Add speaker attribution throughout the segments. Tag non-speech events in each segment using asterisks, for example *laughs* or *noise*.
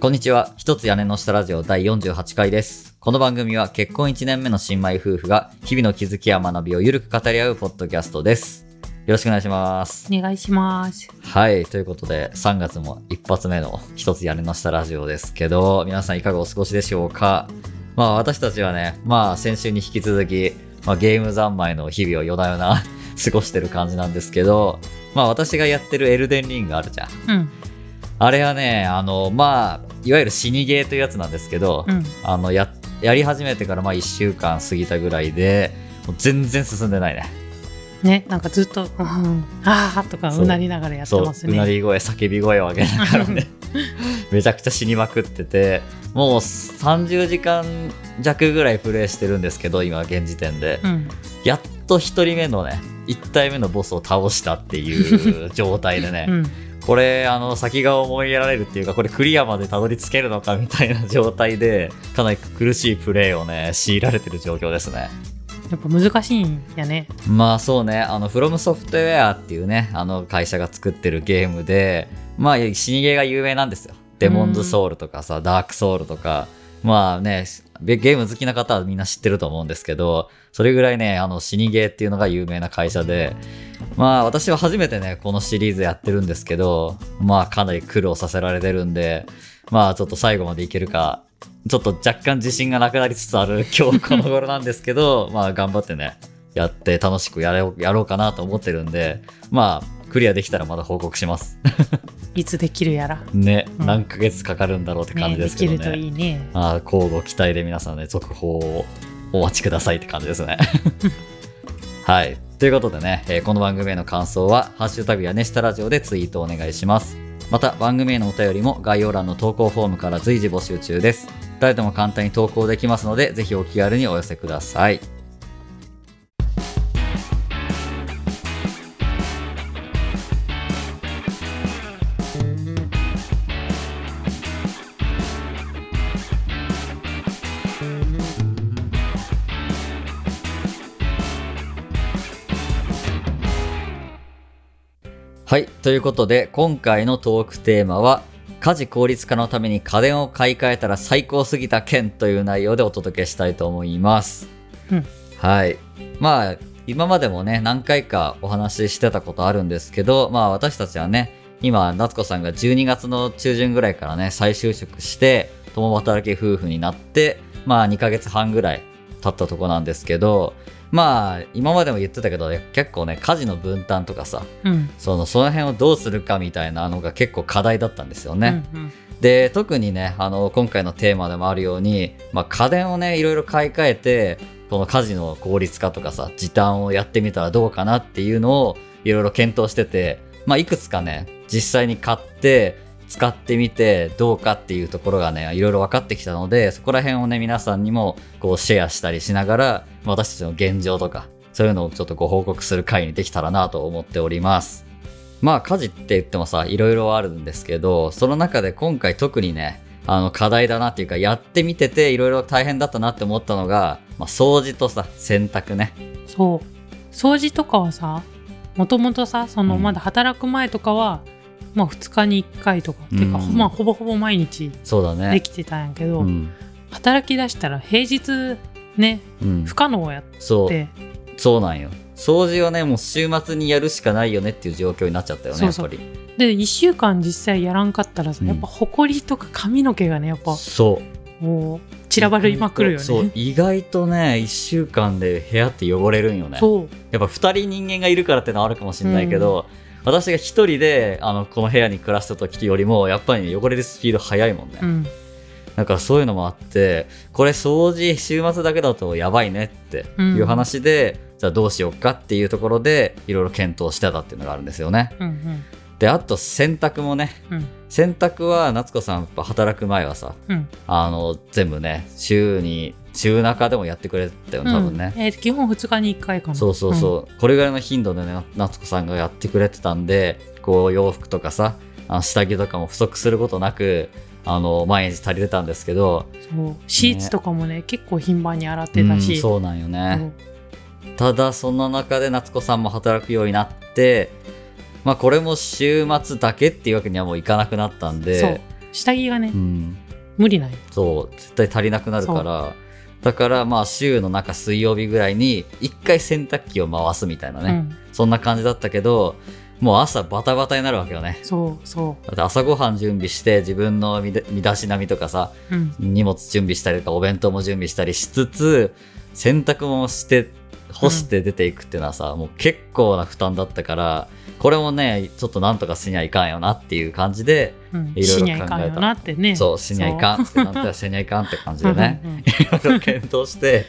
Speaker 1: こんにちは。一つ屋根の下ラジオ第48回です。この番組は結婚1年目の新米夫婦が日々の気づきや学びをゆるく語り合うポッドキャストです。よろしくお願いします。
Speaker 2: お願いします。
Speaker 1: はい。ということで、3月も一発目の一つ屋根の下ラジオですけど、皆さんいかがお過ごしでしょうか？まあ私たちはね、まあ先週に引き続き、まあ、ゲーム三昧の日々を夜な夜な過ごしてる感じなんですけど、まあ私がやってるエルデンリングあるじゃん。
Speaker 2: うん、
Speaker 1: あれはね、あの、まあ、いわゆる死にゲーというやつなんですけど、
Speaker 2: うん。
Speaker 1: あの、や、やり始めてからまあ1週間過ぎたぐらいで、もう全然進んでないね。
Speaker 2: ね、なんかずっと、うん、あーとか
Speaker 1: そう
Speaker 2: うなりながらやってます
Speaker 1: うな
Speaker 2: ね。
Speaker 1: り声、叫び声を上げながらね、*laughs* めちゃくちゃ死にまくってて、もう30時間弱ぐらいプレイしてるんですけど、今現時点で。
Speaker 2: うん、
Speaker 1: やっと1人目のね、1体目のボスを倒したっていう状態でね、*laughs*
Speaker 2: うん、
Speaker 1: これあの先が思いやられるっていうかこれクリアまでたどり着けるのかみたいな状態でかなり苦しいプレイをね強いられてる状況ですね。
Speaker 2: やっぱ難しいんやね。
Speaker 1: まあそうねあのフロムソフトウェアっていうねあの会社が作ってるゲームでまあ死にゲーが有名なんですよ。デモンズソウルとかさダークソウルとか。まあねゲーム好きな方はみんな知ってると思うんですけどそれぐらいねあの死にゲーっていうのが有名な会社でまあ私は初めてね、このシリーズやってるんですけど、まあかなり苦労させられてるんで、まあちょっと最後までいけるか、ちょっと若干自信がなくなりつつある *laughs* 今日この頃なんですけど、まあ頑張ってね、やって楽しくやろうやろうかなと思ってるんで、まあクリアできたらまた報告します。
Speaker 2: いつできるやら。
Speaker 1: ね、
Speaker 2: うん
Speaker 1: 何ヶ月かかるんだろうって感
Speaker 2: ね、
Speaker 1: じで
Speaker 2: ですき
Speaker 1: けどね。
Speaker 2: るといいね。
Speaker 1: ああ、交互期待で皆さんね、続報をお待ちくださいって感じですね。*laughs* はい。ということでね、えーこの番組への感想は、ハッシュタグやねしたラジオでツイートお願いします。また、番組へのお便りも概要欄の投稿フォームから随時募集中です。誰でも簡単に投稿できますので、ぜひお気軽にお寄せください。はい。ということで、今回のトークテーマは、家事効率化のために家電を買い替えたら最高すぎた件という内容でお届けしたいと思います。
Speaker 2: うん
Speaker 1: はい。まあ、今までもね、何回かお話ししてたことあるんですけど、まあ私たちはね、今、夏子さんが12月の中旬ぐらいからね、再就職して、共働き夫婦になって、まあ2ヶ月半ぐらい経ったとこなんですけど、まあ、今までも言ってたけど、結構ね、家事の分担とかさ、
Speaker 2: うん。
Speaker 1: そのその辺をどうするかみたいなのが結構課題だったんですよね。
Speaker 2: うんうん
Speaker 1: で特にねあの今回のテーマでもあるように、まあ、家電をねいろいろ買い替えてこの家事の効率化とかさ時短をやってみたらどうかなっていうのをいろいろ検討してて、まあ、いくつかね実際に買って使ってみてどうかっていうところがねいろいろ分かってきたのでそこら辺をね皆さんにもこうシェアしたりしながら私たちの現状とかそういうのをちょっとご報告する回にできたらなと思っております。まあ家事って言ってもさいろいろあるんですけどその中で今回特にねあの課題だなっていうかやってみてていろいろ大変だったなって思ったのが、まあ、掃除とさ洗濯ね。
Speaker 2: そう。掃除とかはさ、もともとさ、その
Speaker 1: うん。
Speaker 2: まだ働く前とかは、まあ2日に1回とか、てか、
Speaker 1: うん
Speaker 2: まあほぼほぼ毎日
Speaker 1: そうだね。
Speaker 2: できてたんやけど、
Speaker 1: うん、
Speaker 2: 働き出したら平日ね、
Speaker 1: うん。
Speaker 2: 不可能やっ
Speaker 1: そう。
Speaker 2: て、
Speaker 1: そうなんよ。掃除はねもう週末にやるしかないよねっていう状況になっちゃったよねやっぱり。
Speaker 2: で1週間実際やらんかったらさ、
Speaker 1: うん。
Speaker 2: やっぱほこりとか髪の毛がねやっぱ
Speaker 1: そう。
Speaker 2: もう散らばりまくるよね。
Speaker 1: そう意外とね1週間で部屋って汚れるんよね。
Speaker 2: そう。
Speaker 1: やっぱ2人人間がいるからってのはあるかもしれないけど、私が1人であのこの部屋に暮らした時よりもやっぱり、ね、汚れるスピード速いもんね、
Speaker 2: うん
Speaker 1: だからそういうのもあってこれ掃除週末だけだとやばいねっていう話で、じゃあどうしようかっていうところでいろいろ検討してたっていうのがあるんですよね。
Speaker 2: うんうん。
Speaker 1: であと洗濯もね
Speaker 2: うん。
Speaker 1: 洗濯は夏子さんやっぱ働く前はさ
Speaker 2: うん。
Speaker 1: あの全部ね週に週中でもやってくれたよね多分ね、
Speaker 2: うんえー基本2日に1回かな
Speaker 1: そうそうそう、これぐらいの頻度でね夏子さんがやってくれてたんでこう洋服とかさあの下着とかも不足することなくあの毎日足りてたんですけど
Speaker 2: そう。シーツとかもね結構頻繁に洗ってた
Speaker 1: うん
Speaker 2: し、
Speaker 1: そうなんよね、ただその中で夏子さんも働くようになってまあこれも週末だけっていうわけにはもういかなくなったん
Speaker 2: そう。
Speaker 1: で
Speaker 2: 下着がね、
Speaker 1: うん。
Speaker 2: 無理ない。
Speaker 1: そう、絶対足りなくなるから、だからまあ週の中水曜日ぐらいに一回洗濯機を回すみたいなね、
Speaker 2: うん、
Speaker 1: そんな感じだったけど、もう朝バタバタになるわけよね。
Speaker 2: そうそ
Speaker 1: だって朝ごはん準備して自分の身だ身だしなみとかさ、
Speaker 2: う、うん、
Speaker 1: 荷物準備したりとかお弁当も準備したりしつつ、洗濯もして、干して出ていくっていうのはさ、もう結構な負担だったから、これもね、ちょっとなんとかしにはいかんよなっていう感じで、
Speaker 2: うん、
Speaker 1: いろいろ考えた
Speaker 2: しにゃいかんよなってね
Speaker 1: そう、しにはいかんってなったらしにはいかんって感じでね。*laughs* いろいろ検討して、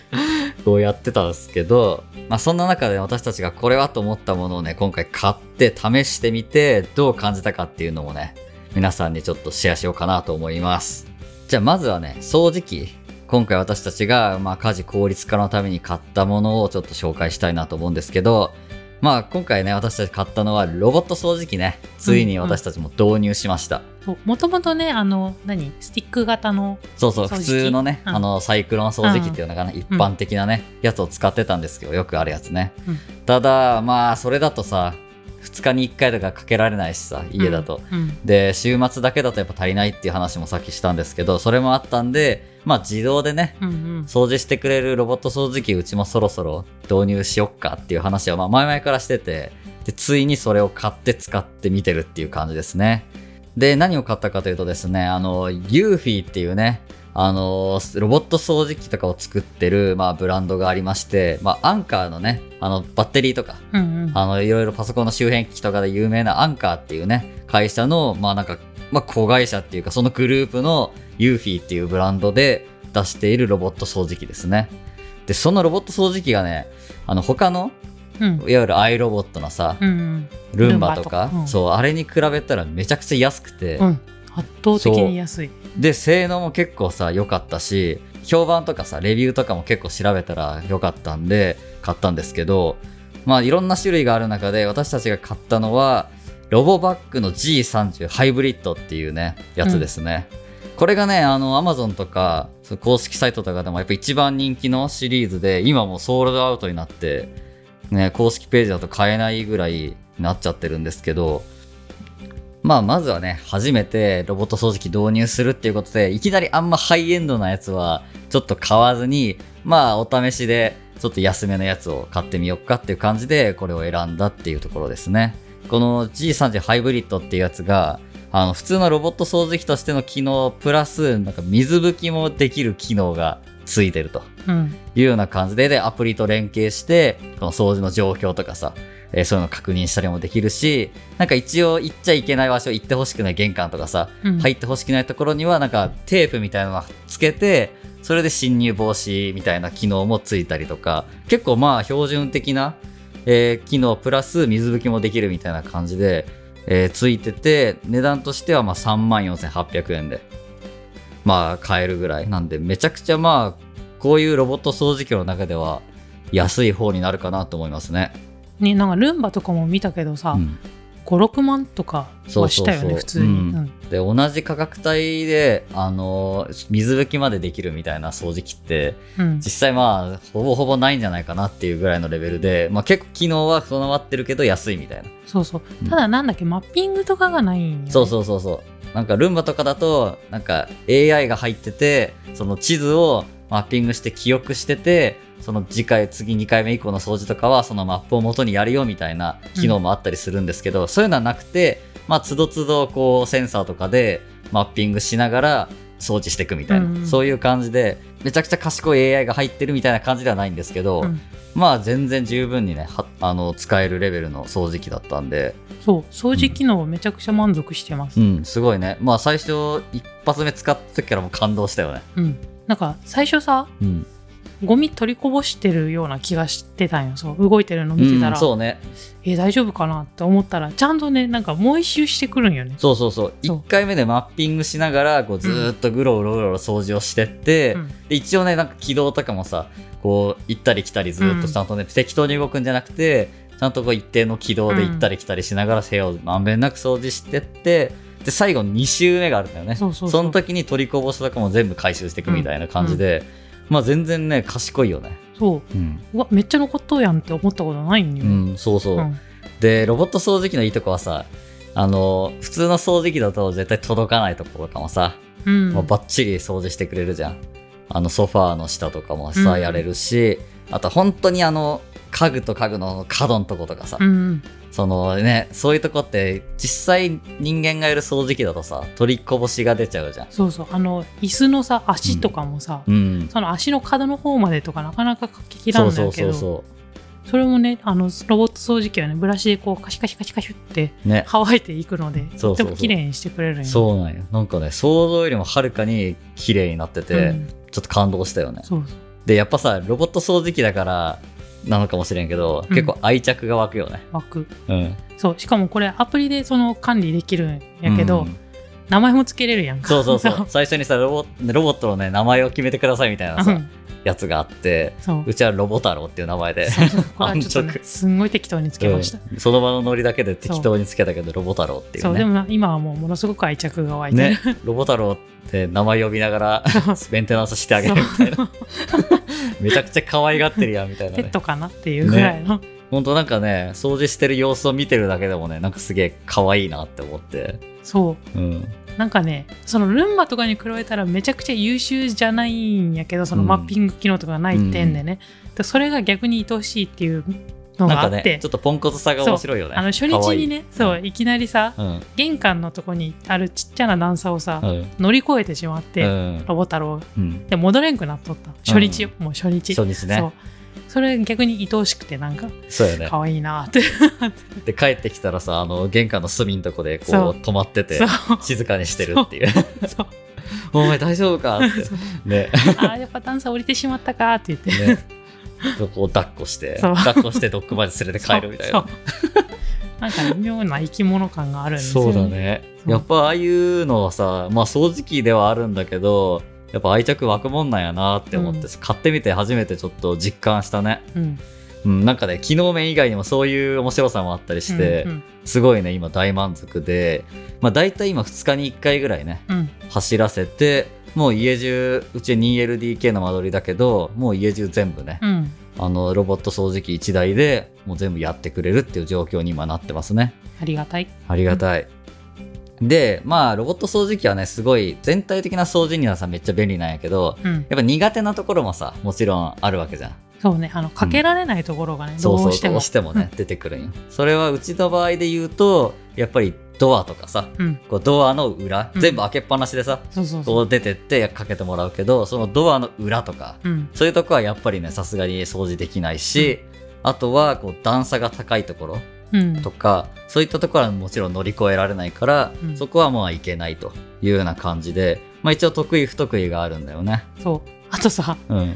Speaker 1: こうやってたんですけど、まあそんな中で私たちがこれはと思ったものをね、今回買って試してみて、どう感じたかっていうのもね、皆さんにちょっとシェアしようかなと思います。じゃあまずはね、掃除機。今回私たちが、まあ家事効率化のために買ったものをちょっと紹介したいなと思うんですけど、まあ今回ね、私たち買ったのはロボット掃除機ね。ついに私たちも導入しました。
Speaker 2: もともとねあの何？スティック型の
Speaker 1: そうそう、普通のね、
Speaker 2: うん。
Speaker 1: あの、サイクロン掃除機っていうのかな、一般的なね、やつを使ってたんですけど、よくあるやつね。
Speaker 2: うん。
Speaker 1: ただ、まあ、それだとさ、2日に1回とかかけられないしさ、家だと。
Speaker 2: うん
Speaker 1: で、週末だけだとやっぱ足りないっていう話もさっきしたんですけど、それもあったんで、まあ自動でね、
Speaker 2: うんうん
Speaker 1: 掃除してくれるロボット掃除機うちもそろそろ導入しよっかっていう話はまあ前々からしてて、で、ついにそれを買って使ってみてるっていう感じですね。で、何を買ったかというとですね、あの、ユーフィーっていうね、あの、ロボット掃除機とかを作ってる、まあ、ブランドがありまして、まあ、アンカーのね、あの、バッテリーとか、
Speaker 2: うんうん。
Speaker 1: あの、いろいろパソコンの周辺機器とかで有名なアンカーっていうね、会社の、まあなんか、まあ子会社っていうか、そのグループのユーフィーっていうブランドで出しているロボット掃除機ですね。で、そのロボット掃除機がね、あの、他の、
Speaker 2: うん。
Speaker 1: いわゆるアイロボットのさ、
Speaker 2: うんうん。
Speaker 1: ルンバとか、
Speaker 2: うん。
Speaker 1: そう、あれに比べたらめちゃくちゃ安くて、
Speaker 2: うん。圧倒的に安い
Speaker 1: で、性能も結構さ、良かったし、評判とかさ、レビューとかも結構調べたら良かったんで、買ったんですけど、まあいろんな種類がある中で、私たちが買ったのは、ロボバックの G30 ハイブリッドっていうね、やつですね。これがね、あの、Amazon とか、その公式サイトとかでもやっぱ一番人気のシリーズで、今もうソールドアウトになって、ね、公式ページだと買えないぐらいになっちゃってるんですけど、まあ、まずはね、初めてロボット掃除機導入するっていうことで、いきなりあんまハイエンドなやつは、ちょっと買わずに、まあ、お試しで、ちょっと安めのやつを買ってみよっかっていう感じで、これを選んだっていうところですね。この G30 ハイブリッドっていうやつが、あの、普通のロボット掃除機としての機能、プラス、なんか水拭きもできる機能がついてると。
Speaker 2: うん
Speaker 1: いうような感じで、で、アプリと連携して、この掃除の状況とかさ、えーそういうのを確認したりもできるし、なんか一応行っちゃいけない場所、行ってほしくない玄関とかさ、
Speaker 2: うん
Speaker 1: 入ってほしくないところには、なんかテープみたいなのをつけて、それで侵入防止みたいな機能もついたりとか、結構まあ標準的な、えー機能プラス水拭きもできるみたいな感じで、えーついてて、値段としてはまあ34,800円で、まあ買えるぐらいなんで、めちゃくちゃまあ、こういうロボット掃除機の中では安い方になるかなと思いますね。
Speaker 2: ねなんかルンバとかも見たけどさ、
Speaker 1: うん。
Speaker 2: 56万とかはしたよね普通に、
Speaker 1: うん。
Speaker 2: うん。
Speaker 1: で、同じ価格帯で、あのー水拭きまでできるみたいな掃除機って、
Speaker 2: うん。
Speaker 1: 実際まあ、ほぼほぼないんじゃないかなっていうぐらいのレベルで、まあ結構機能は備わってるけど安いみたいな。
Speaker 2: そうそう。
Speaker 1: うん。
Speaker 2: ただなんだっけ、マッピングとかがないんよ、ね、
Speaker 1: そうそうそうそう。なんかルンバとかだと、なんか AI が入ってて、その地図をマッピングして記憶してて、その次回、次2回目以降の掃除とかは、そのマップを元にやるよみたいな機能もあったりするんですけど、そういうのはなくて、まあ、つどつど、こう、センサーとかでマッピングしながら掃除していくみたいな、
Speaker 2: うん
Speaker 1: そういう感じで、めちゃくちゃ賢い AI が入ってるみたいな感じではないんですけど、
Speaker 2: うん。
Speaker 1: まあ、全然十分にね、はあの、使えるレベルの掃除機だったんで、
Speaker 2: そう掃除機能めちゃくちゃ満足してます、
Speaker 1: うん、すごいね。まあ最初、一発目使った時からもう感動したよね。
Speaker 2: うん。なんか最初さ
Speaker 1: うん。
Speaker 2: ゴミ取りこぼしてるような気がしてたんよ。そう動いてるの見てた
Speaker 1: うん
Speaker 2: ら、
Speaker 1: そうね。
Speaker 2: え大丈夫かなって思ったらちゃんとねなんかもう一周してくるんよね。
Speaker 1: そうそうそう。
Speaker 2: そう。
Speaker 1: 1回目でマッピングしながら、こうずーっとぐろうろうろ掃除をしてって、
Speaker 2: うん。
Speaker 1: で一応ね、なんか軌道とかもさ、こう行ったり来たりずーっとちゃんとね、適当に動くんじゃなくて、ちゃんとこう一定の軌道で行ったり来たりしながら部屋をまんべんなく掃除してって、で、最後2周目があるんだよね。
Speaker 2: そ
Speaker 1: の時に取りこぼしとかも全部回収していくみたいな感じで、まあ全然ね、賢いよね。
Speaker 2: そう
Speaker 1: うん。
Speaker 2: うわめっちゃ残っとうやんって思ったことないんよ、
Speaker 1: うん、そうそう。
Speaker 2: うん
Speaker 1: で、ロボット掃除機のいいとこはさ、あの、普通の掃除機だと絶対届かないところとかもさ、
Speaker 2: うん
Speaker 1: もうバッチリ掃除してくれるじゃん。あのソファーの下とかもさ、
Speaker 2: うん
Speaker 1: やれるし、あと本当にあの、家具と家具の角のとことかさ、
Speaker 2: うん
Speaker 1: そのね、そういうとこって実際人間がやる掃除機だとさ、取りこぼしが出ちゃうじゃん。
Speaker 2: そうそうあの椅子のさ足とかもさ、
Speaker 1: うん。
Speaker 2: その足の角の方までとかなかなかかききらん
Speaker 1: そう
Speaker 2: のやけど
Speaker 1: そうそうそ
Speaker 2: それもねあのロボット掃除機はねブラシでこうカシカシカシカシって
Speaker 1: う。ね。
Speaker 2: 乾いていくので
Speaker 1: そうそうそう
Speaker 2: とっても綺麗にしてくれるんよ
Speaker 1: そうなんよ。なんかね、想像よりもはるかに綺麗になってて、
Speaker 2: うん
Speaker 1: ちょっと感動したよね。
Speaker 2: そうそう
Speaker 1: で、やっぱさ、ロボット掃除機だからなのかもしれんけど、
Speaker 2: うん
Speaker 1: 結構愛着が湧くよね。
Speaker 2: 湧く
Speaker 1: うん。
Speaker 2: そうしかもこれアプリでその管理できるんやけど、
Speaker 1: うん
Speaker 2: 名前もつけれるやんか。
Speaker 1: そうそうそう。*laughs* 最初にさロボ、ロボットのね、名前を決めてくださいみたいなさ、
Speaker 2: うん。
Speaker 1: やつがあって、
Speaker 2: そう。
Speaker 1: うちはロボ太郎っていう名前で、*laughs*
Speaker 2: すんごい適当につけました、
Speaker 1: うん。その場のノリだけで適当につけたけど、ロボ太郎ってい
Speaker 2: そう。う。
Speaker 1: ね。
Speaker 2: でもな今はもうものすごく愛着が湧いて。る、
Speaker 1: ね、ロボ太郎って名前呼びながら *laughs* メンテナンスしてあげるみたいな。めちゃくちゃ可愛がってるやんみたいなね。
Speaker 2: ペットかなっていうぐらいの、
Speaker 1: ほんとなんかね、掃除してる様子を見てるだけでもね、なんかすげえ可愛いなって思って。
Speaker 2: そう。
Speaker 1: うん。
Speaker 2: なんかねそのルンバとかに比べたらめちゃくちゃ優秀じゃないんやけどその
Speaker 1: うん。
Speaker 2: マッピング機能とかがない点でね、でそれが逆に愛おしいっていうのがあって、
Speaker 1: ね、ちょっとポンコツさが面白いよね。
Speaker 2: あの初日にねそういきなりさ
Speaker 1: うん。
Speaker 2: 玄関のとこにあるちっちゃな段差をさ、
Speaker 1: うん。
Speaker 2: 乗り越えてしまって、
Speaker 1: うん。
Speaker 2: ロボ太郎。
Speaker 1: うん。
Speaker 2: で戻れんくなっとった。初日よ、もう初日。
Speaker 1: 初日ね。
Speaker 2: そうそれ逆に愛おしくてなんか
Speaker 1: そうよね。
Speaker 2: 可愛いなって *laughs*
Speaker 1: で、帰ってきたらさ、あの、玄関の隅のとこでこう止まってて静かにしてるってい *laughs* う。お前大丈夫か？って。*laughs* ね。
Speaker 2: あーやっぱ段差降りてしまったかって言って、
Speaker 1: ね。こう抱っこして、抱っこしてどっかまで連れて帰るみたいな。
Speaker 2: なんかね妙な生き物感があるんですよ
Speaker 1: そうだね。やっぱああいうのはさ、まあ掃除機ではあるんだけど、やっぱ愛着湧くもんなんやなって思って、
Speaker 2: うん
Speaker 1: 買ってみて初めてちょっと実感したね。
Speaker 2: うん
Speaker 1: うん、なんかね、機能面以外にもそういう面白さもあったりして、
Speaker 2: うん
Speaker 1: すごいね、今大満足で、まあ大体今2日に1回ぐらいね、
Speaker 2: うん
Speaker 1: 走らせて、もう家中、うち 2LDK の間取りだけど、もう家中全部ね、
Speaker 2: うん
Speaker 1: あの、ロボット掃除機1台でもう全部やってくれるっていう状況に今なってますね。
Speaker 2: ありがたい
Speaker 1: ありがたい。で、まあ、ロボット掃除機はね、すごい、全体的な掃除にはさ、めっちゃ便利なんやけど、
Speaker 2: うん。
Speaker 1: やっぱ苦手なところもさ、もちろんあるわけじゃん。
Speaker 2: そうねあのかけられないところがね、
Speaker 1: そうそうう、
Speaker 2: どしても。
Speaker 1: どうしてもね、出てくるんよ。それはうちの場合で言うと、やっぱりドアとかさ、
Speaker 2: うん。
Speaker 1: こうドアの裏、
Speaker 2: うん。
Speaker 1: 全部開けっぱなしでさ、
Speaker 2: そうそうそう。
Speaker 1: こう出てってかけてもらうけど、そのドアの裏とか、
Speaker 2: うん。
Speaker 1: そういうとこはやっぱりね、さすがに掃除できないし、あとはこう段差が高いところ
Speaker 2: うん
Speaker 1: とか、そういったところはもちろん乗り越えられないから、
Speaker 2: うん
Speaker 1: そこはもういけないというような感じで、まあ一応得意不得意があるんだよね。
Speaker 2: そうあとさ
Speaker 1: うん。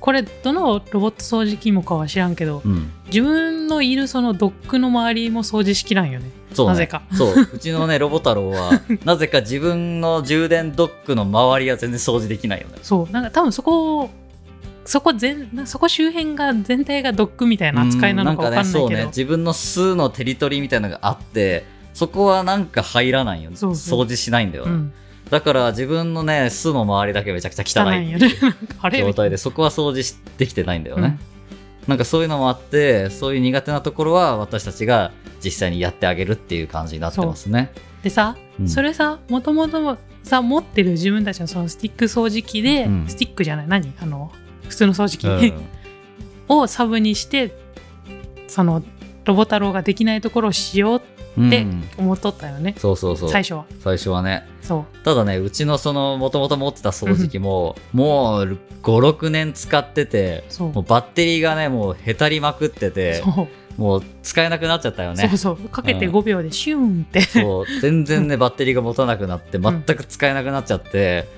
Speaker 2: これどのロボット掃除機もかは知らんけど
Speaker 1: うん。
Speaker 2: 自分のいるそのドックの周りも掃除しきらんよね
Speaker 1: そうね。
Speaker 2: なぜか
Speaker 1: そう。うちのね、ロボ太郎は、*laughs* なぜか自分の充電ドックの周りは全然掃除できないよね。
Speaker 2: そうなんか多分そこそこ全なそこ周辺が全体がドックみたいな扱いなのか分かんないけど、
Speaker 1: うんね、ね。自分の数のテリトリーみたいなのがあって、そこはなんか入らないよね。掃除しないんだよね。
Speaker 2: うん、
Speaker 1: だから自分のね、巣の周りだけめちゃくちゃ汚い
Speaker 2: 汚い *laughs*
Speaker 1: 状態で、そこは掃除しできてないんだよね。なんかそういうのもあって、そういう苦手なところは私たちが実際にやってあげるっていう感じになってますね。
Speaker 2: でさ、
Speaker 1: うん。
Speaker 2: それさもともとさ持ってる自分たちのそのスティック掃除機で、
Speaker 1: うん。
Speaker 2: スティックじゃない。何？あの普通の掃除機、
Speaker 1: うん。*laughs*
Speaker 2: をサブにしてそのロボ太郎ができないところをしようって
Speaker 1: うん。
Speaker 2: 思っとったよね、
Speaker 1: そうそうそう。
Speaker 2: 最初は。
Speaker 1: 最初はね。
Speaker 2: そう。
Speaker 1: ただね、うちのその、もともと持ってた掃除機も、もう5、6年使ってて、もうバッテリーがね、もうへたりまくってて、もう使えなくなっちゃったよね。
Speaker 2: そう。そう。かけて
Speaker 1: うん
Speaker 2: 5秒でシューンって、
Speaker 1: そう、全然ね、バッテリーが持たなくなって、
Speaker 2: ん。
Speaker 1: 全く使えなくなっちゃって、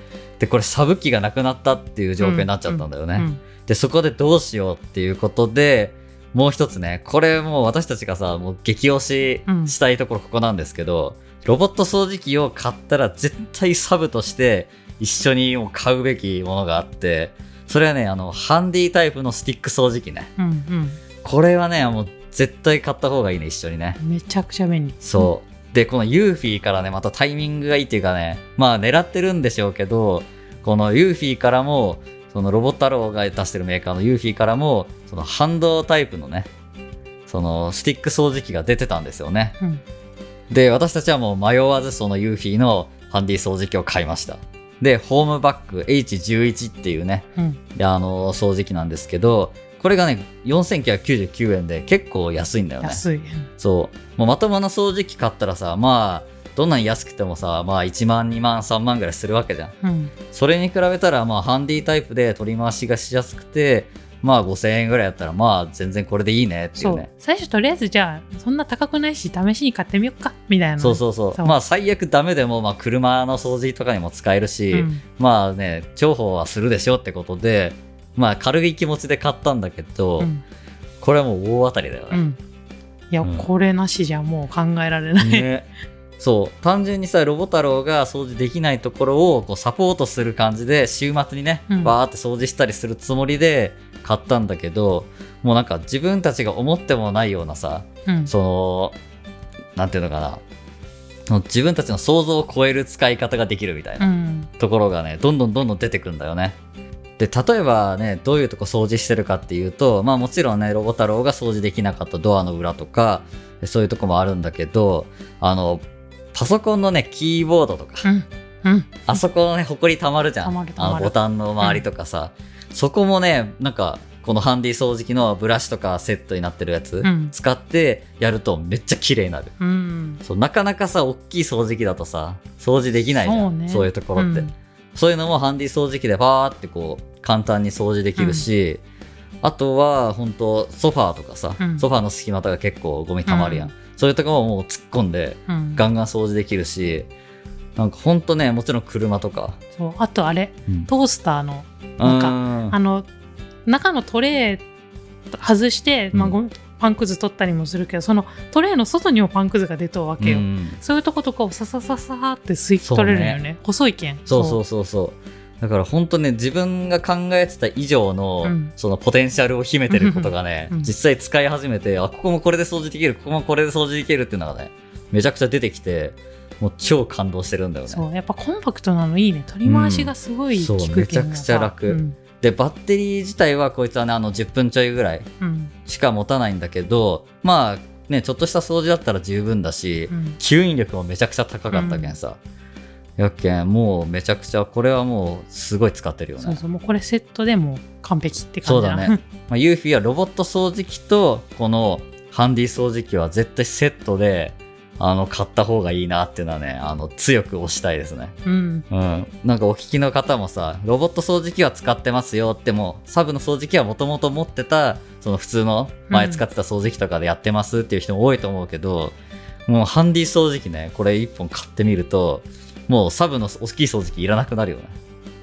Speaker 1: で、これサブ機がなくなったっていう状況になっちゃったんだよね。
Speaker 2: うん
Speaker 1: で、そこでどうしようっていうことで、もう一つね、これもう私たちがさ、もう激推し
Speaker 2: うん
Speaker 1: したいところここなんですけど、ロボット掃除機を買ったら絶対サブとして一緒にもう買うべきものがあって、それはね、あの、ハンディタイプのスティック掃除機ね。
Speaker 2: うん
Speaker 1: これはね、もう絶対買った方がいいね、一緒にね。
Speaker 2: うんめちゃくちゃ便利
Speaker 1: そう。で、このユーフィーからね、またタイミングがいいっていうかね、まあ狙ってるんでしょうけど、このユーフィーからも、そのロボ太郎が出してるメーカーのユーフィーからも、そのハンドタイプのね、そのスティック掃除機が出てたんですよね。
Speaker 2: うん
Speaker 1: で、私たちはもう迷わずそのユーフィーのハンディ掃除機を買いました。で、ホームバッグ H11 っていうね、
Speaker 2: うん。
Speaker 1: であの掃除機なんですけど、これがね、4999円で結構安いんだよね。
Speaker 2: 安い。
Speaker 1: そう。もうまともな掃除機買ったらさ、まあ、どんなに安くてもさ、まあ1万、2万、3万ぐらいするわけじゃん。
Speaker 2: うん。
Speaker 1: それに比べたら、まあハンディタイプで取り回しがしやすくて、まあ5000円ぐらいやったら、まあ全然これでいいねってい
Speaker 2: そうう
Speaker 1: ね。。
Speaker 2: 最初とりあえずじゃあ、そんな高くないし、試しに買ってみよっか、みたいな。
Speaker 1: そうそうそう。
Speaker 2: そう
Speaker 1: まあ最悪ダメでも、まあ車の掃除とかにも使えるし、
Speaker 2: うん。
Speaker 1: まあね、重宝はするでしょってことで、まあ軽い気持ちで買ったんだけど、
Speaker 2: うん。
Speaker 1: これはもう大当たりだよね。
Speaker 2: うん。いや、
Speaker 1: うん
Speaker 2: これなしじゃもう考えられない。
Speaker 1: ね、そう単純にさロボ太郎が掃除できないところをこうサポートする感じで週末にね、
Speaker 2: うん
Speaker 1: バーって掃除したりするつもりで買ったんだけどもうなんか自分たちが思ってもないようなさ
Speaker 2: うん。
Speaker 1: そのなんていうのかな自分たちの想像を超える使い方ができるみたいな
Speaker 2: うん。
Speaker 1: ところがねどんどんどんどん出てくるんだよね。で例えばねどういうとこ掃除してるかっていうとまあもちろんねロボ太郎が掃除できなかったドアの裏とかそういうとこもあるんだけどあのパソコンのねキーボードとか、
Speaker 2: うん。うん。
Speaker 1: あそこのねほこりたまるじゃん。
Speaker 2: たまるたまる。
Speaker 1: あのボタンの周りとかさ、そこもねなんかこのハンディ掃除機のブラシとかセットになってるやつ、
Speaker 2: うん。
Speaker 1: 使ってやるとめっちゃ綺麗になる。
Speaker 2: うん。
Speaker 1: そうなかなかさ大きい掃除機だとさ掃除できないじゃん。
Speaker 2: そうね。
Speaker 1: いうところって、
Speaker 2: うん。
Speaker 1: そういうのもハンディ掃除機でバーってこう簡単に掃除できるし、あとは本当ソファーとかさ、
Speaker 2: うん
Speaker 1: ソファーの隙間とか結構ゴミたまるやん、
Speaker 2: うん
Speaker 1: そういうところももう突っ込んで
Speaker 2: うん。
Speaker 1: ガンガン掃除できるしなんかほんとねもちろん車とか、
Speaker 2: そう。あとあれ、
Speaker 1: うん
Speaker 2: トースターの、なんか
Speaker 1: か
Speaker 2: あの、中のトレー外して、まあ、
Speaker 1: うん
Speaker 2: パンくず取ったりもするけど、そのトレーの外にもパンくずが出とうわけよ。そういうとことかをささささーって吸い取れるんよね。細いけん。
Speaker 1: そうそうそうそうだから本当ね自分が考えてた以上の、
Speaker 2: うん。
Speaker 1: そのポテンシャルを秘めてることがね、
Speaker 2: うん。
Speaker 1: 実際使い始めてあここもこれで掃除できるここもこれで掃除できるっていうのがねめちゃくちゃ出てきてもう超感動してるんだよね。
Speaker 2: そう。やっぱコンパクトなのいいね。取り回しがすごい効くけん。
Speaker 1: めちゃくちゃ楽。
Speaker 2: うん。
Speaker 1: でバッテリー自体はこいつはねあの10分ちょいぐらい
Speaker 2: うん。
Speaker 1: しか持たないんだけどまあねちょっとした掃除だったら十分だし、
Speaker 2: うん。
Speaker 1: 吸引力もめちゃくちゃ高かったけんさ、やっけんもうめちゃくちゃこれはもうすごい使ってるよね
Speaker 2: そうそうもうこれセットでもう完璧って感じ
Speaker 1: そうだね。まあ、ユーフィーはロボット掃除機とこのハンディ掃除機は絶対セットであの買った方がいいなっていうのはねあの強く推したいですね。
Speaker 2: うん
Speaker 1: うん。なんかお聞きの方もさロボット掃除機は使ってますよってもサブの掃除機はもともと持ってたその普通の前使ってた掃除機とかでやってますっていう人も多いと思うけど、もうハンディ掃除機ねこれ1本買ってみるともうサブの大きい掃除機いらなくなるよね。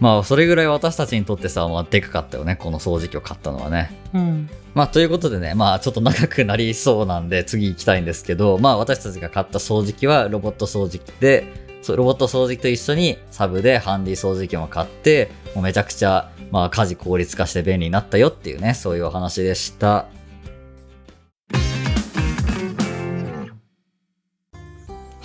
Speaker 1: まあそれぐらい私たちにとってさ、まあ、でかかったよねこの掃除機を買ったのはね。
Speaker 2: うん
Speaker 1: まあ、ということでね、まあ、ちょっと長くなりそうなんで、次行きたいんですけど、まあ、私たちが買った掃除機はロボット掃除機で、ロボット掃除機と一緒にサブでハンディ掃除機も買って、もうめちゃくちゃ、まあ、家事効率化して便利になったよっていうね、そういうお話でした。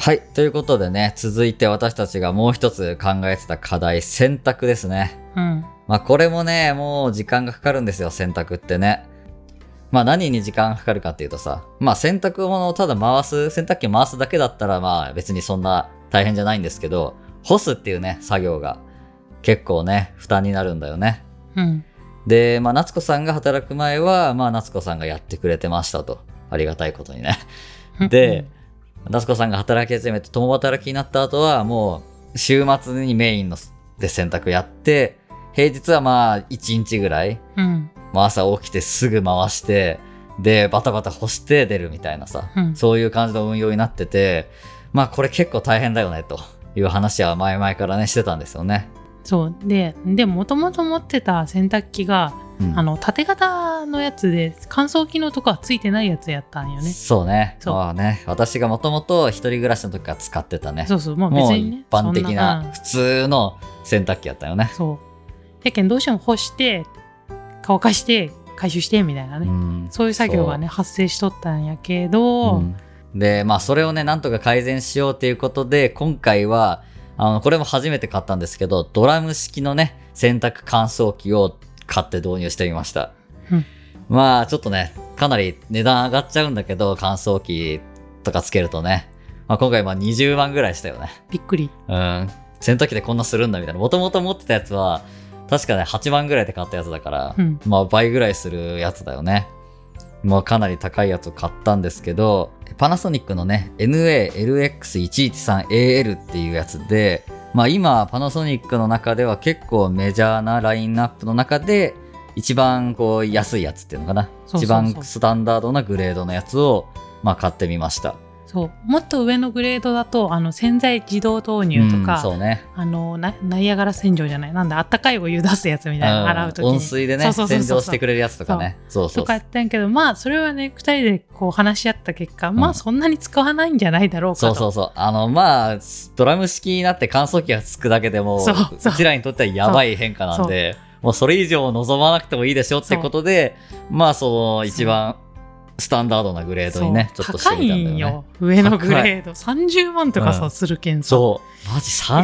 Speaker 1: はい。ということでね、続いて私たちがもう一つ考えてた課題、洗濯ですね。
Speaker 2: うん
Speaker 1: まあこれもね、もう時間がかかるんですよ、洗濯ってね。まあ何に時間がかかるかっていうとさ、まあ洗濯物をただ回す、洗濯機を回すだけだったらまあ別にそんな大変じゃないんですけど、干すっていうね、作業が結構ね、負担になるんだよね。
Speaker 2: うん
Speaker 1: で、まあ夏子さんが働く前は、まあ夏子さんがやってくれてましたと。ありがたいことにね。で、夏子さんが働き始めて共働きになった後はもう週末にメインので洗濯やって平日はまあ1日ぐらい、
Speaker 2: うん。
Speaker 1: まあ、朝起きてすぐ回してでバタバタ干して出るみたいなさ、
Speaker 2: うん。
Speaker 1: そういう感じの運用になっててまあこれ結構大変だよねという話は前々からねしてたんですよね。
Speaker 2: そう。ででもともと持ってた洗濯機が、
Speaker 1: うん。
Speaker 2: あの縦型のやつで乾燥機能とかはついてないやつやったんよね。
Speaker 1: そうね。
Speaker 2: そう。
Speaker 1: まあね、私がもともと一人暮らしの時から使ってたね。
Speaker 2: そうそうもう別にね
Speaker 1: 一般的な普通の洗濯機やったよね。
Speaker 2: そう。やけんどうしても干して乾かして回収してみたいなね、
Speaker 1: うん。
Speaker 2: そういう作業がね発生しとったんやけど、
Speaker 1: うん。で、まあ、それをね、なんとか改善しようということで、今回は、あの、これも初めて買ったんですけど、ドラム式のね、洗濯乾燥機を買って導入してみました。
Speaker 2: うん
Speaker 1: まあ、ちょっとね、かなり値段上がっちゃうんだけど、乾燥機とかつけるとね。まあ、今回まあ20万ぐらいしたよね。
Speaker 2: びっくり。
Speaker 1: うん。洗濯機でこんなするんだみたいな。もともと持ってたやつは、確かね、8万ぐらいで買ったやつだから、
Speaker 2: うん
Speaker 1: まあ倍ぐらいするやつだよね。まあかなり高いやつを買ったんですけど、パナソニックのね、NALX113AL っていうやつで、まあ今、パナソニックの中では結構メジャーなラインナップの中で、一番こう安いやつっていうのかな。一番スタンダードなグレードのやつを、まあ買ってみました。
Speaker 2: そう。もっと上のグレードだと、あの、洗剤自動投入と
Speaker 1: うん
Speaker 2: か、
Speaker 1: そうね。
Speaker 2: あのナ、ナイアガラ洗浄じゃない？なんだ、あったかいお湯出すやつみたいな、洗うときに。
Speaker 1: 温水でね洗浄してくれるやつとかね。そう。そう
Speaker 2: とかやったんやけど、まあ、それはね、二人でこう話し合った結果、ま
Speaker 1: うん。
Speaker 2: あ、そんなに使わないんじゃないだろうかと。
Speaker 1: そうそうそう。あのまあドラム式になって乾燥機がつくだけでも
Speaker 2: そうそう。
Speaker 1: ちらにとってはやばい変化なんでもうそれ以上望まなくてもいいでしょってことでまあその一番スタンダードなグレードにねちょっとしてみたんだよね
Speaker 2: んよ。上のグレード。30万とかさ、
Speaker 1: うん
Speaker 2: するけんさ。
Speaker 1: そうマジ30万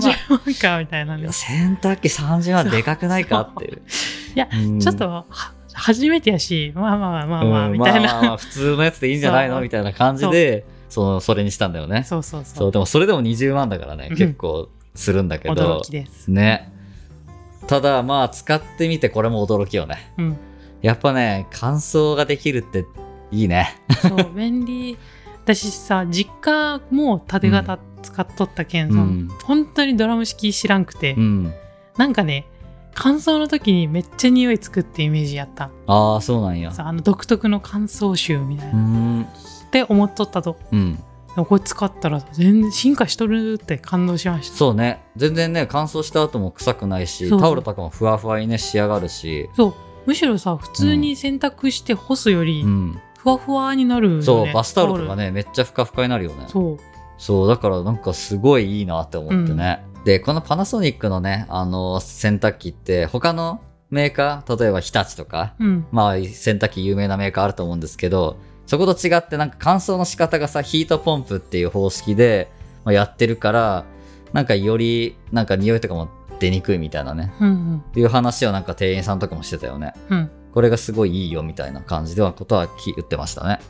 Speaker 2: 30万か、みたいないね
Speaker 1: や。洗濯機30万でかくないかっていう
Speaker 2: いや、
Speaker 1: うん
Speaker 2: ちょっと、は初めてやし、まあまあまあまあ、
Speaker 1: うん
Speaker 2: みたいな。
Speaker 1: まあまあまあ普通のやつでいいんじゃないの？みたいな感じでそのそれにしたんだよね
Speaker 2: そうそうそ。
Speaker 1: そううでもそれでも20万だからね
Speaker 2: うん
Speaker 1: 結構するんだけど
Speaker 2: 驚きです。
Speaker 1: ね。ただまあ使ってみてこれも驚きよね。
Speaker 2: うん。
Speaker 1: やっぱね、乾燥ができるっていいね。
Speaker 2: そう、便利。私さ、実家も縦型使っとったけん、
Speaker 1: うん
Speaker 2: 本当にドラム式知らんくて、
Speaker 1: うん。
Speaker 2: なんかね、乾燥の時にめっちゃ匂いつくってイメージやった。
Speaker 1: ああ、そうなんや。
Speaker 2: さあの独特の乾燥臭みたいうな。っ
Speaker 1: ん。
Speaker 2: て思っとったと。
Speaker 1: うん。
Speaker 2: これ使ったら全然進化しとるって感動しました。
Speaker 1: そうね。全然ね、乾燥した後も臭くないし、タオルとかもふわふわにね、仕上がるし。
Speaker 2: そう。むしろさ、普通に洗濯して干すより
Speaker 1: う、ん。
Speaker 2: ふわふわになるよね。
Speaker 1: そう、バスタオルとかね、めっちゃふかふかになるよね。
Speaker 2: そう。
Speaker 1: そう、だからなんかすごいいいなって思ってね。で、このパナソニックのね、あの、洗濯機って、他のメーカー、例えば日立とか、
Speaker 2: うん。
Speaker 1: まあ、洗濯機有名なメーカーあると思うんですけど、そこと違ってなんか乾燥の仕方がさ、ヒートポンプっていう方式で、まあ、やってるから、なんかより、なんか匂いとかも出にくいみたいなね。
Speaker 2: うんうん。
Speaker 1: っていう話をなんか店員さんとかもしてたよね。
Speaker 2: うん。
Speaker 1: これがすごいいいよみたいな感じではことはき言ってましたね。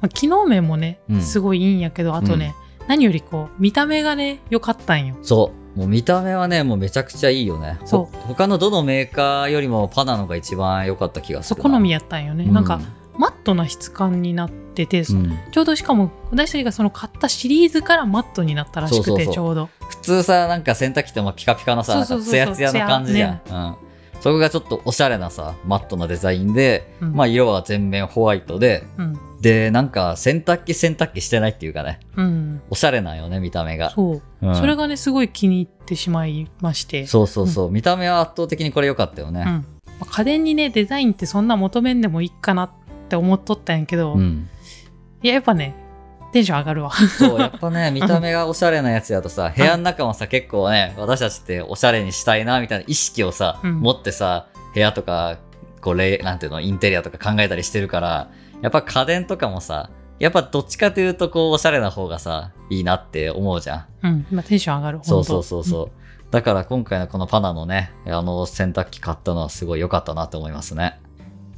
Speaker 2: まあ、機能面もね
Speaker 1: うん、
Speaker 2: すごいいいんやけど、あとね、何よりこう、見た目がね、良かったんよ。
Speaker 1: そう。もう見た目はね、もうめちゃくちゃいいよね。
Speaker 2: そう
Speaker 1: ほ他のどのメーカーよりもパナのが一番良かった気がす
Speaker 2: そう、
Speaker 1: るな。
Speaker 2: 好みやったんよね。なんか、マットな質感になってて、
Speaker 1: うん、
Speaker 2: ちょうどしかも、私たちがその買ったシリーズからマットになったらしくて、ちょうど。
Speaker 1: 普通さ、なんか洗濯機ってもピカピカのさ、なんか
Speaker 2: そうそうそうそう
Speaker 1: ツヤツヤの感じじゃん。うん。そこがちょっとおしゃれなさ、マットなデザインで、
Speaker 2: うん
Speaker 1: まあ色は全面ホワイトで、
Speaker 2: うん。
Speaker 1: で、なんか洗濯機洗濯機してないっていうかね、
Speaker 2: うん。
Speaker 1: おしゃれなんよね、見た目が。
Speaker 2: そう。
Speaker 1: うん
Speaker 2: それがね、すごい気に入ってしまいまして。
Speaker 1: そうそうそう、見た目は圧倒的にこれ良かったよね。
Speaker 2: うん。まあ家電にね、デザインってそんな求めんでもいいかなって思っとったんやけど、
Speaker 1: うん。
Speaker 2: いや、やっぱね、テンション上がるわ。
Speaker 1: そう、やっぱね、*laughs* 見た目がおしゃれなやつやとさ、部屋の中もさ、結構ね、私たちっておしゃれにしたいな、みたいな意識をさ、
Speaker 2: うん
Speaker 1: 持ってさ、部屋とか、こう、レイなんていうの、インテリアとか考えたりしてるから、やっぱ家電とかもさ、やっぱどっちかというと、こう、おしゃれな方がさ、いいなって思うじゃん。
Speaker 2: うん。今テンション上がる。
Speaker 1: そうそうそうそう。だから今回のこのパナのね、あの洗濯機買ったのはすごい良かったなと思いますね。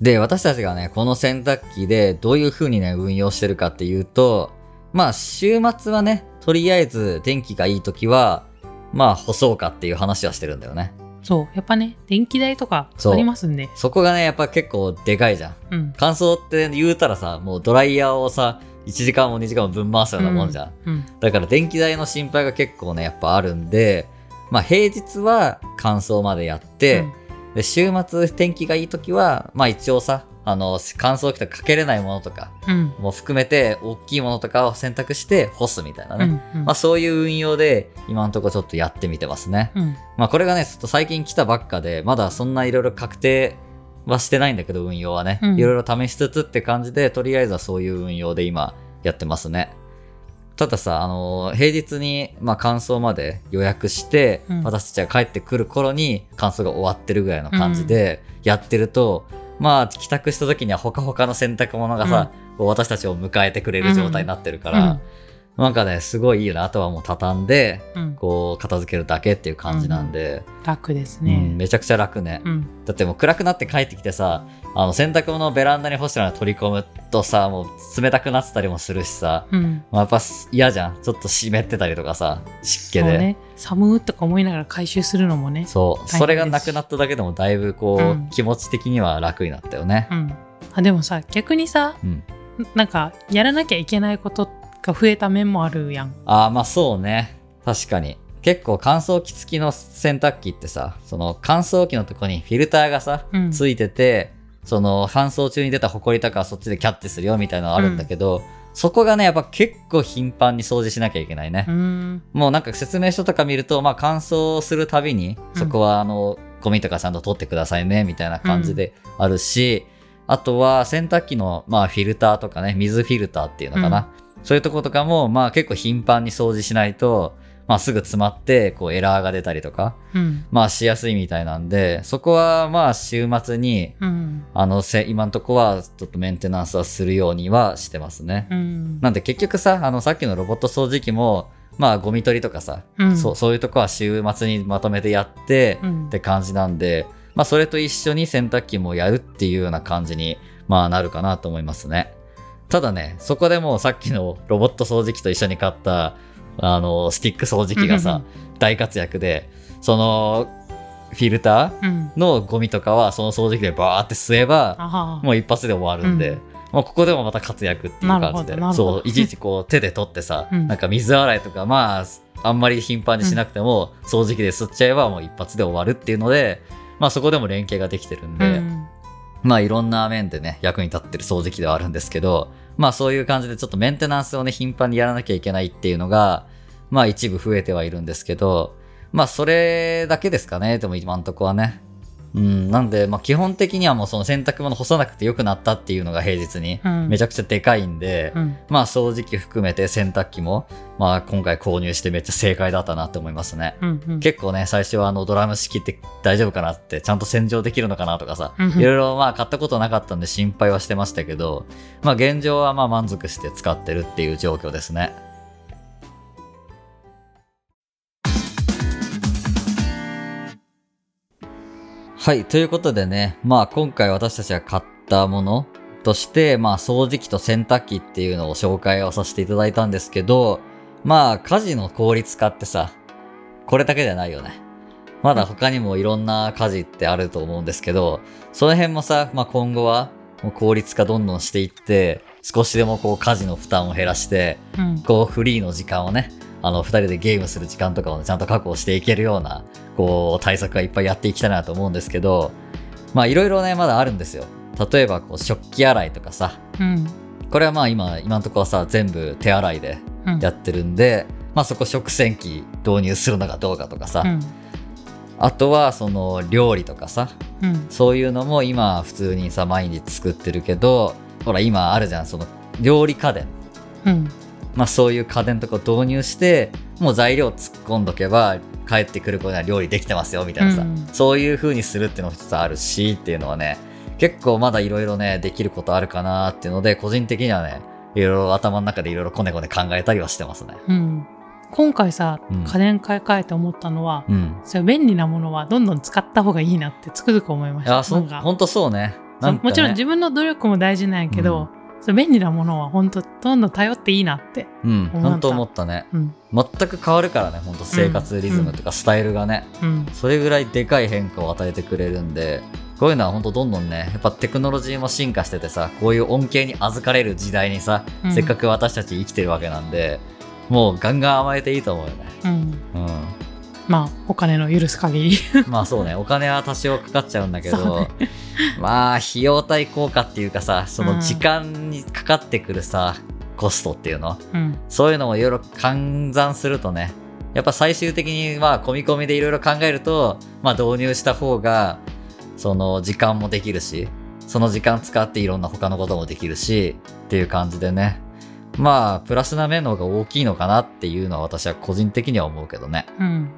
Speaker 1: で、私たちがね、この洗濯機でどういう風にね、運用してるかっていうと、まあ、週末はね、とりあえず天気がいい時は、まあ、干そうかっていう話はしてるんだよね。
Speaker 2: そう。やっぱね、電気代とかありますんで。
Speaker 1: そこがね、やっぱ結構でかいじゃん。
Speaker 2: うん。
Speaker 1: 乾燥って言うたらさ、もうドライヤーをさ、1時間も2時間も分回すようなもんじゃん。
Speaker 2: うん。
Speaker 1: だから電気代の心配が結構ね、やっぱあるんで、まあ平日は乾燥までやって、
Speaker 2: うん
Speaker 1: で週末天気がいい時は、まあ一応さ、あの、乾燥機とかかけれないものとか
Speaker 2: うん。
Speaker 1: も含めて大きいものとかを選択して干すみたいなね。
Speaker 2: うん。うん
Speaker 1: まあそういう運用で今のところちょっとやってみてますね。
Speaker 2: うん。
Speaker 1: まあこれがね、ちょっと最近来たばっかで、まだそんないろいろ確定はしてないんだけど、運用はね。
Speaker 2: うん
Speaker 1: いろいろ試しつつって感じで、とりあえずはそういう運用で今やってますね。たださ、あの平日に、まあ、乾燥まで予約して、
Speaker 2: うん
Speaker 1: 私たちが帰ってくる頃に乾燥が終わってるぐらいの感じでやってると、まあ、帰宅した時にはほかほかの洗濯物がさ、こう私たちを迎えてくれる状態になってるから、
Speaker 2: うん
Speaker 1: なんかね、すごいいいよね。あとはもう畳んで、
Speaker 2: うん。
Speaker 1: こう、片付けるだけっていう感じなんで、
Speaker 2: 楽です
Speaker 1: うん
Speaker 2: ね。
Speaker 1: めちゃくちゃ楽ね。
Speaker 2: うん。
Speaker 1: だってもう暗くなって帰ってきてさ、あの、洗濯物をベランダに干してるの取り込むとさ、もう冷たくなってたりもするしさ、
Speaker 2: うん。
Speaker 1: まあ、やっぱ嫌じゃん。ちょっと湿ってたりとかさ、湿気で。
Speaker 2: そうね。寒ーとか思いながら回収するのもね。
Speaker 1: そう。それがなくなっただけでもだいぶこう、
Speaker 2: うん
Speaker 1: 気持ち的には楽になったよね
Speaker 2: う。ん。あ、でもさ、逆にさ、
Speaker 1: うん。
Speaker 2: なんか、やらなきゃいけないことが増えた面もあるやん。
Speaker 1: ああ、まあそうね。確かに。結構乾燥機付きの洗濯機ってさ、その乾燥機のとこにフィルターがさ、
Speaker 2: うん
Speaker 1: ついてて、その乾燥中に出たホコリとかはそっちでキャッチするよみたいなのあるんだけど、そこがね、やっぱ結構頻繁に掃除しなきゃいけないね
Speaker 2: う。ん。
Speaker 1: もうなんか説明書とか見ると、まあ乾燥するたびに、
Speaker 2: うん
Speaker 1: そこはあの、ゴミとかちゃんと取ってくださいね、みたいな感じであるし、あとは洗濯機の、まあフィルターとかね、水フィルターっていうのかな。そういうとことかも、まあ結構頻繁に掃除しないと、まあすぐ詰まって、こうエラーが出たりとか、
Speaker 2: うん。
Speaker 1: まあしやすいみたいなんで、そこはまあ週末に、
Speaker 2: うん。
Speaker 1: あの、せ今んとこはちょっとメンテナンスはするようにはしてますね。
Speaker 2: うん。
Speaker 1: なんで結局さ、あのさっきのロボット掃除機も、まあゴミ取りとかさ、
Speaker 2: うん
Speaker 1: そうそういうとこは週末にまとめてやって、
Speaker 2: うん
Speaker 1: って感じなんで、まあそれと一緒に洗濯機もやるっていうような感じに、まあなるかなと思いますね。ただね、そこでもうさっきのロボット掃除機と一緒に買った、あの、スティック掃除機がさ、大活躍で、その、フィルター
Speaker 2: うん。
Speaker 1: のゴミとかはその掃除機でバーって吸えば。もう一発で終わるんで、
Speaker 2: うん
Speaker 1: もうここでもまた活躍っていう感じでそういちいちこう手で取ってさ、
Speaker 2: うん
Speaker 1: なんか水洗いとかまああんまり頻繁にしなくても、掃除機で吸っちゃえばもう一発で終わるっていうのでまあそこでも連携ができてるん
Speaker 2: う
Speaker 1: で、
Speaker 2: ん。
Speaker 1: まあいろんな面でね役に立ってる掃除機ではあるんですけどまあそういう感じでちょっとメンテナンスをね頻繁にやらなきゃいけないっていうのがまあ一部増えてはいるんですけどまあそれだけですかねでも今んとこはね。うん、なんで、まあ、基本的にはもうその洗濯物干さなくてよくなったっていうのが平日に
Speaker 2: うん
Speaker 1: めちゃくちゃでかいんで、
Speaker 2: うん。
Speaker 1: まあ掃除機含めて洗濯機も、まあ今回購入してめっちゃ正解だったなって思いますね。
Speaker 2: うん。うん。
Speaker 1: 結構ね、最初はあのドラム式って大丈夫かなって、ちゃんと洗浄できるのかなとかさ、
Speaker 2: うんうん
Speaker 1: いろいろまあ買ったことなかったんで心配はしてましたけど、まあ現状はまあ満足して使ってるっていう状況ですね。はい、ということでね、まあ今回私たちが買ったものとして、まあ掃除機と洗濯機っていうのを紹介をさせていただいたんですけど、まあ家事の効率化ってさ、これだけじゃないよね。まだ他にもいろんな家事ってあると思うんですけど、その辺もさ、まあ今後は効率化どんどんしていって、少しでもこう家事の負担を減らして、
Speaker 2: うん。
Speaker 1: こうフリーの時間をね、あの二人でゲームする時間とかをねちゃんと確保していけるような、こう対策がいっぱいやっていきたいなと思うんですけど、まあいろいろね、まだあるんですよ。例えばこう食器洗いとかさ、
Speaker 2: うん。
Speaker 1: これはまあ今、今のところはさ、全部手洗いで
Speaker 2: うん。
Speaker 1: やってるんで、まあそこ食洗機導入するのかどうかとかさ、
Speaker 2: うん。
Speaker 1: あとはその料理とかさ、
Speaker 2: うん。
Speaker 1: そういうのも今普通にさ、毎日作ってるけど、ほら今あるじゃん、その料理家電。
Speaker 2: うん。
Speaker 1: まあそういう家電とかを導入して、もう材料突っ込んどけば、帰ってくる頃には料理できてますよ、みたいなさ、
Speaker 2: うん
Speaker 1: そういう風にするっていうのも一つあるし、っていうのはね、結構まだいろいろね、できることあるかなっていうので、個人的にはね、いろいろ頭の中でいろいろこねこね考えたりはしてますね。
Speaker 2: うん。今回さ
Speaker 1: うん、
Speaker 2: 家電買い替えて思ったのは、
Speaker 1: うん。
Speaker 2: そういう便利なものはどんどん使った方がいいなってつくづく思いました。
Speaker 1: いや、そ、
Speaker 2: なんか
Speaker 1: ほんとそうね。ね
Speaker 2: もちろん自分の努力も大事なんやけど、そう便利なものは本当どんどん頼っていいなって。
Speaker 1: うん、
Speaker 2: 思った
Speaker 1: 本当思ったね。
Speaker 2: うん。
Speaker 1: 全く変わるからね、本当生活リズムとかスタイルがね、
Speaker 2: うん。
Speaker 1: それぐらいでかい変化を与えてくれるんで、こういうのは本当どんどんね、やっぱテクノロジーも進化しててさ、こういう恩恵に預かれる時代にさ、
Speaker 2: うん
Speaker 1: せっかく私たち生きてるわけなんで、もうガンガン甘えていいと思うよね。
Speaker 2: うん。
Speaker 1: う
Speaker 2: まあ、お金の許す限り。
Speaker 1: ん。*laughs* まあそうね、お金は多少かかっちゃうんだけど、
Speaker 2: ね
Speaker 1: まあ費用対効果っていうかさ、その時間にかかってくるさ、コストっていうの、
Speaker 2: うん。
Speaker 1: そういうのもいろいろ換算するとね、やっぱ最終的にまあ込み込みでいろいろ考えると、まあ導入した方が、その時間もできるし、その時間使っていろんな他のこともできるし、っていう感じでね。まあ、プラスな面の方が大きいのかなっていうのは私は個人的には思うけどね。
Speaker 2: うん。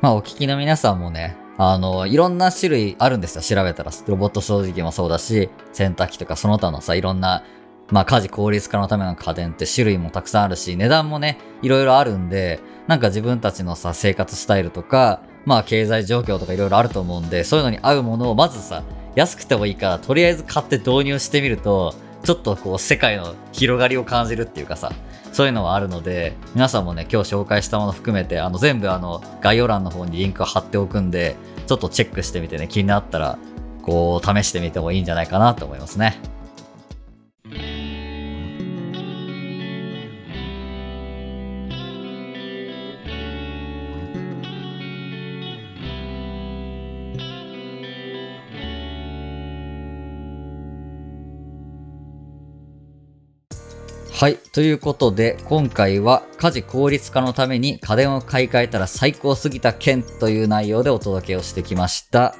Speaker 1: まあ、お聞きの皆さんもね、あの、いろんな種類あるんですよ。調べたら。ロボット掃除機もそうだし、洗濯機とかその他のさ、いろんなまあ家事効率化のための家電って種類もたくさんあるし、値段もね、いろいろあるんで、なんか自分たちのさ、生活スタイルとか、まあ経済状況とかいろいろあると思うんで、そういうのに合うものをまずさ、安くてもいいから、とりあえず買って導入してみると、ちょっとこう世界の広がりを感じるっていうかさ、そういうのはあるので、皆さんもね、今日紹介したもの含めて、あの全部あの概要欄の方にリンクを貼っておくんで、ちょっとチェックしてみてね、気になったら、こう試してみてもいいんじゃないかなと思いますね。はい。ということで、今回は家事効率化のために家電を買い替えたら最高すぎた件という内容でお届けをしてきました。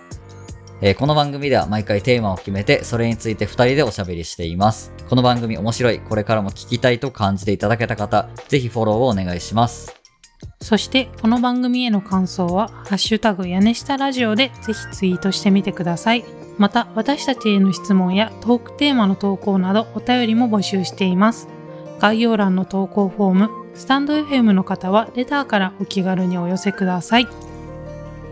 Speaker 1: えー、この番組では毎回テーマを決めて、それについて2人でおしゃべりしています。この番組面白い、これからも聞きたいと感じていただけた方、ぜひフォローをお願いします。
Speaker 2: そして、この番組への感想は、ハッシュタグ屋根下ラジオでぜひツイートしてみてください。また、私たちへの質問やトークテーマの投稿などお便りも募集しています。概要欄の投稿フォーム、スタンド FM の方はレターからお気軽にお寄せください。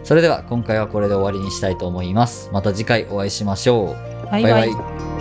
Speaker 1: それでは今回はこれで終わりにしたいと思います。また次回お会いしましょう。
Speaker 2: バイバイバイバ